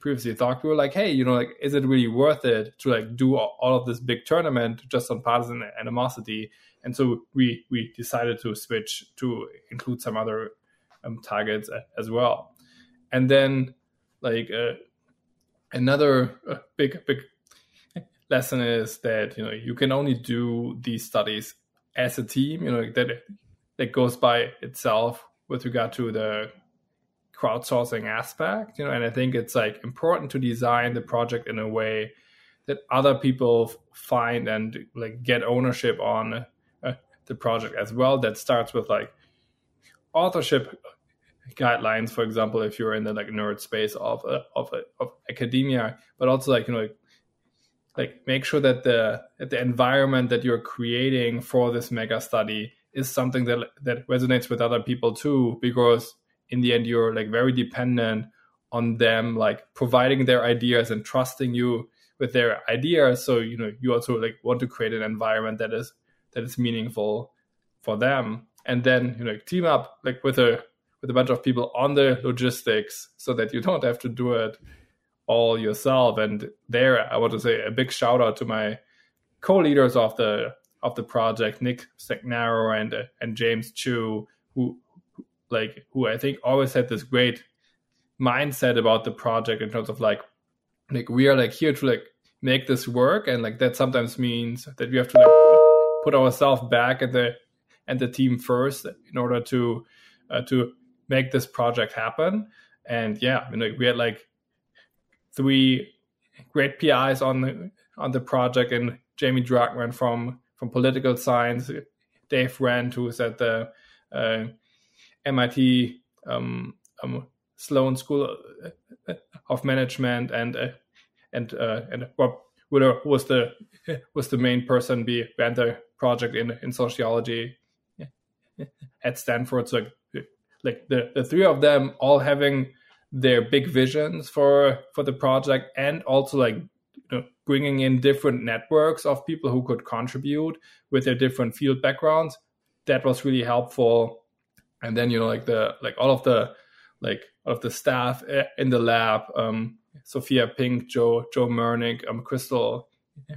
previously thought. We were like, hey, you know, like, is it really worth it to like do all of this big tournament just on partisan animosity? And so we we decided to switch to include some other um, targets as well. And then like uh, another uh, big big lesson is that you know you can only do these studies as a team you know that that goes by itself with regard to the crowdsourcing aspect you know and i think it's like important to design the project in a way that other people find and like get ownership on uh, the project as well. That starts with like authorship guidelines for example if you're in the like nerd space of uh, of, uh, of academia but also like you know like, like make sure that the that the environment that you're creating for this mega study is something that that resonates with other people too because in the end you're like very dependent on them like providing their ideas and trusting you with their ideas. So you know you also like want to create an environment that is that is meaningful for them. And then you know team up like with a with a bunch of people on the logistics so that you don't have to do it all yourself. And there i want to say a big shout out to my co-leaders of the of the project nick Stagnaro and and james chu who like who i think always had this great mindset about the project in terms of like like we are like here to like make this work and like that sometimes means that we have to like put ourselves back at the and the team first in order to uh, to make this project happen. And yeah I mean, like we had like three great PIs on the on the project and Jamie Druckman from from political science Dave Rand who's at the uh, MIT um, um, Sloan School of Management, and uh, and uh, and Rob Willer was the <laughs> was the main person behind the project in in sociology <laughs> at Stanford. So like the the three of them all having their big visions for for the project, and also like you know, bringing in different networks of people who could contribute with their different field backgrounds. That was really helpful. And then you know like the like all of the like all of the staff in the lab, um, Sophia Pink, Joe Joe Mernyk, um, Crystal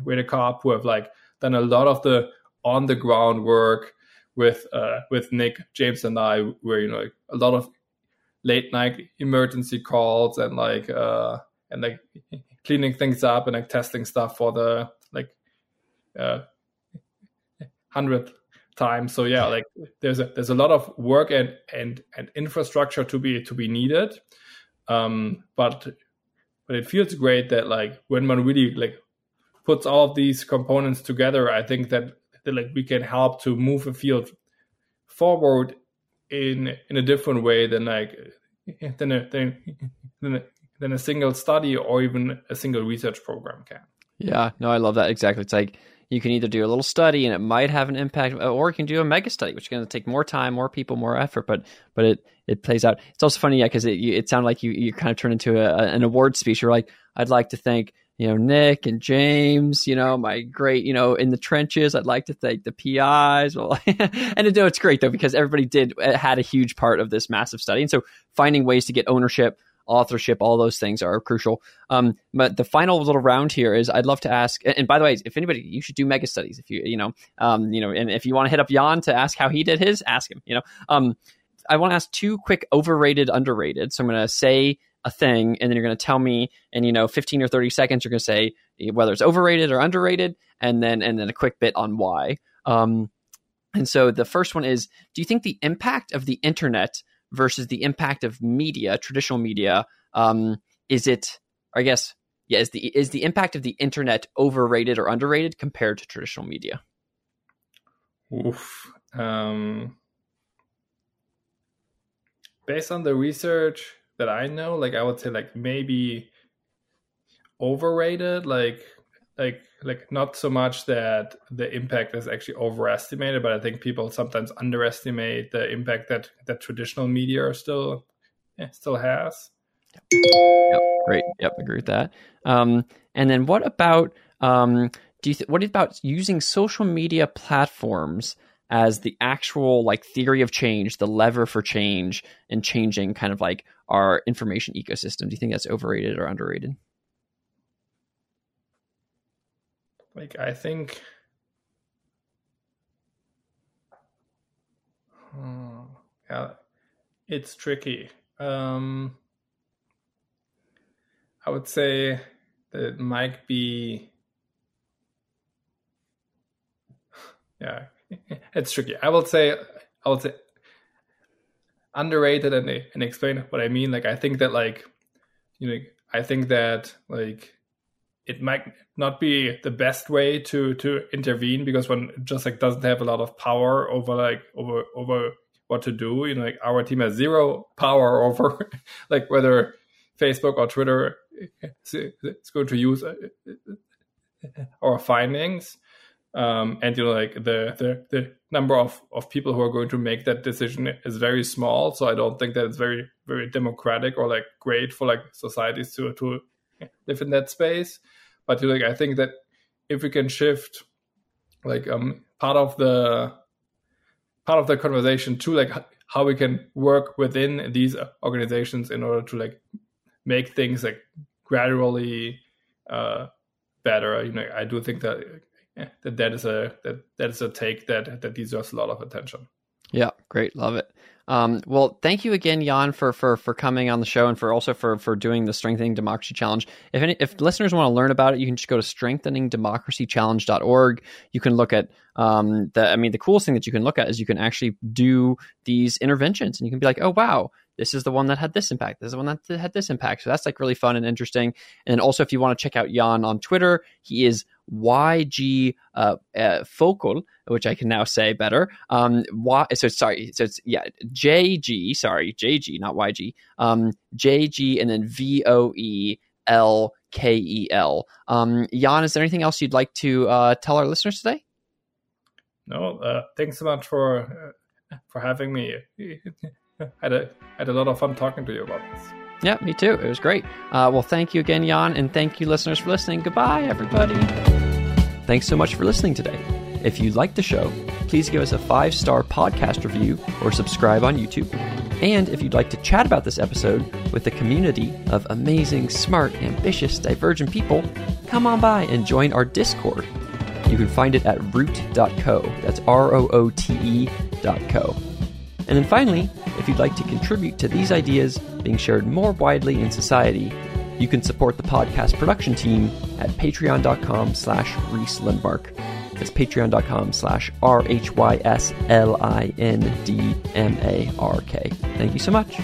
Whitaker, who have like done a lot of the on the ground work with uh, with Nick, James, and I, where you know like, a lot of late night emergency calls and like uh, and like cleaning things up and like testing stuff for the like uh, hundredth time. So yeah, like there's a there's a lot of work and and and infrastructure to be to be needed. Um, but but it feels great that like when one really like puts all of these components together, I think that, that like we can help to move a field forward in in a different way than like than a than, than a, than a single study or even a single research program can. Yeah, no, I love that exactly. It's like you can either do a little study and it might have an impact, uh, or you can do a mega study, which is going to take more time, more people, more effort, but but it it plays out. It's also funny, yeah, because it it sounded like you you kind of turned into a, an award speech. You're like, I'd like to thank you know Nick and James, you know my great you know in the trenches. I'd like to thank the PIs. <laughs> Well, and it, no, it's great though because everybody did uh, had a huge part of this massive study, and so finding ways to get ownership authorship, all those things are crucial. Um, but the final little round here is I'd love to ask, and by the way, if anybody, you should do mega studies. If you, you know, um, you know, and if you want to hit up Jan to ask how he did his, ask him, you know, um, I want to ask two quick overrated, underrated. So I'm going to say a thing and then you're going to tell me in, you know, 15 or 30 seconds, you're going to say whether it's overrated or underrated and then, and then a quick bit on why. Um, and so the first one is, do you think the impact of the internet versus the impact of media, traditional media. Um, is it, I guess, yeah, is the is the impact of the internet overrated or underrated compared to traditional media? Oof. Um, based on the research that I know, like I would say, like maybe overrated. Like like like not so much that the impact is actually overestimated but i think people sometimes underestimate the impact that that traditional media still yeah, still has. Yep. Great. Yep. I agree with that. Um, and then what about um, do you th- what about using social media platforms as the actual like theory of change the lever for change and changing kind of like our information ecosystem? Do you think that's overrated or underrated like I think hmm, yeah, it's tricky. Um, I would say that it might be yeah, <laughs> it's tricky. I will say I would say underrated and and explain what I mean. Like I think that like you know I think that like it might not be the best way to to intervene because one just like doesn't have a lot of power over like over over what to do. You know like our team has zero power <laughs> over like whether facebook or twitter is going to use uh, our findings. Um, and you know like the, the the number of of people who are going to make that decision is very small. So i don't think that it's very very democratic or like great for like societies to to live in that space. but like I think that if we can shift like um part of the part of the conversation to like how we can work within these organizations in order to like make things like gradually uh, better. You know, I do think that that that is a that that is a take that that deserves a lot of attention. Yeah, great, love it. Um, well, thank you again, Jan, for for for coming on the show and for also for for doing the Strengthening Democracy Challenge. If any, if listeners want to learn about it, you can just go to strengtheningdemocracychallenge.org. You can look at um, the. I mean, the coolest thing that you can look at is you can actually do these interventions, and you can be like, oh wow, this is the one that had this impact. This is the one that had this impact. So that's like really fun and interesting. And also, if you want to check out Jan on Twitter, he is YG uh, uh, Focal, which I can now say better. Um, y, so sorry, so it's yeah, JG, sorry, JG, not YG. Um, JG and then V O E L K E L. Um, Jan, is there anything else you'd like to uh, tell our listeners today? No, uh, thanks so much for uh, for having me. I <laughs> had a had a lot of fun talking to you about this. Yeah, me too. It was great. Uh, well, thank you again, Jan, and thank you, listeners, for listening. Goodbye, everybody. Thanks so much for listening today. If you like the show, please give us a five star podcast review or subscribe on YouTube. And if you'd like to chat about this episode with a community of amazing, smart, ambitious, divergent people, come on by and join our Discord. You can find it at roote.co. That's R O O T E.co. And then finally, if you'd like to contribute to these ideas being shared more widely in society, you can support the podcast production team at patreon.com slash Rhys Lindmark. That's patreon.com slash R-H-Y-S-L-I-N-D-M-A-R-K. Thank you so much.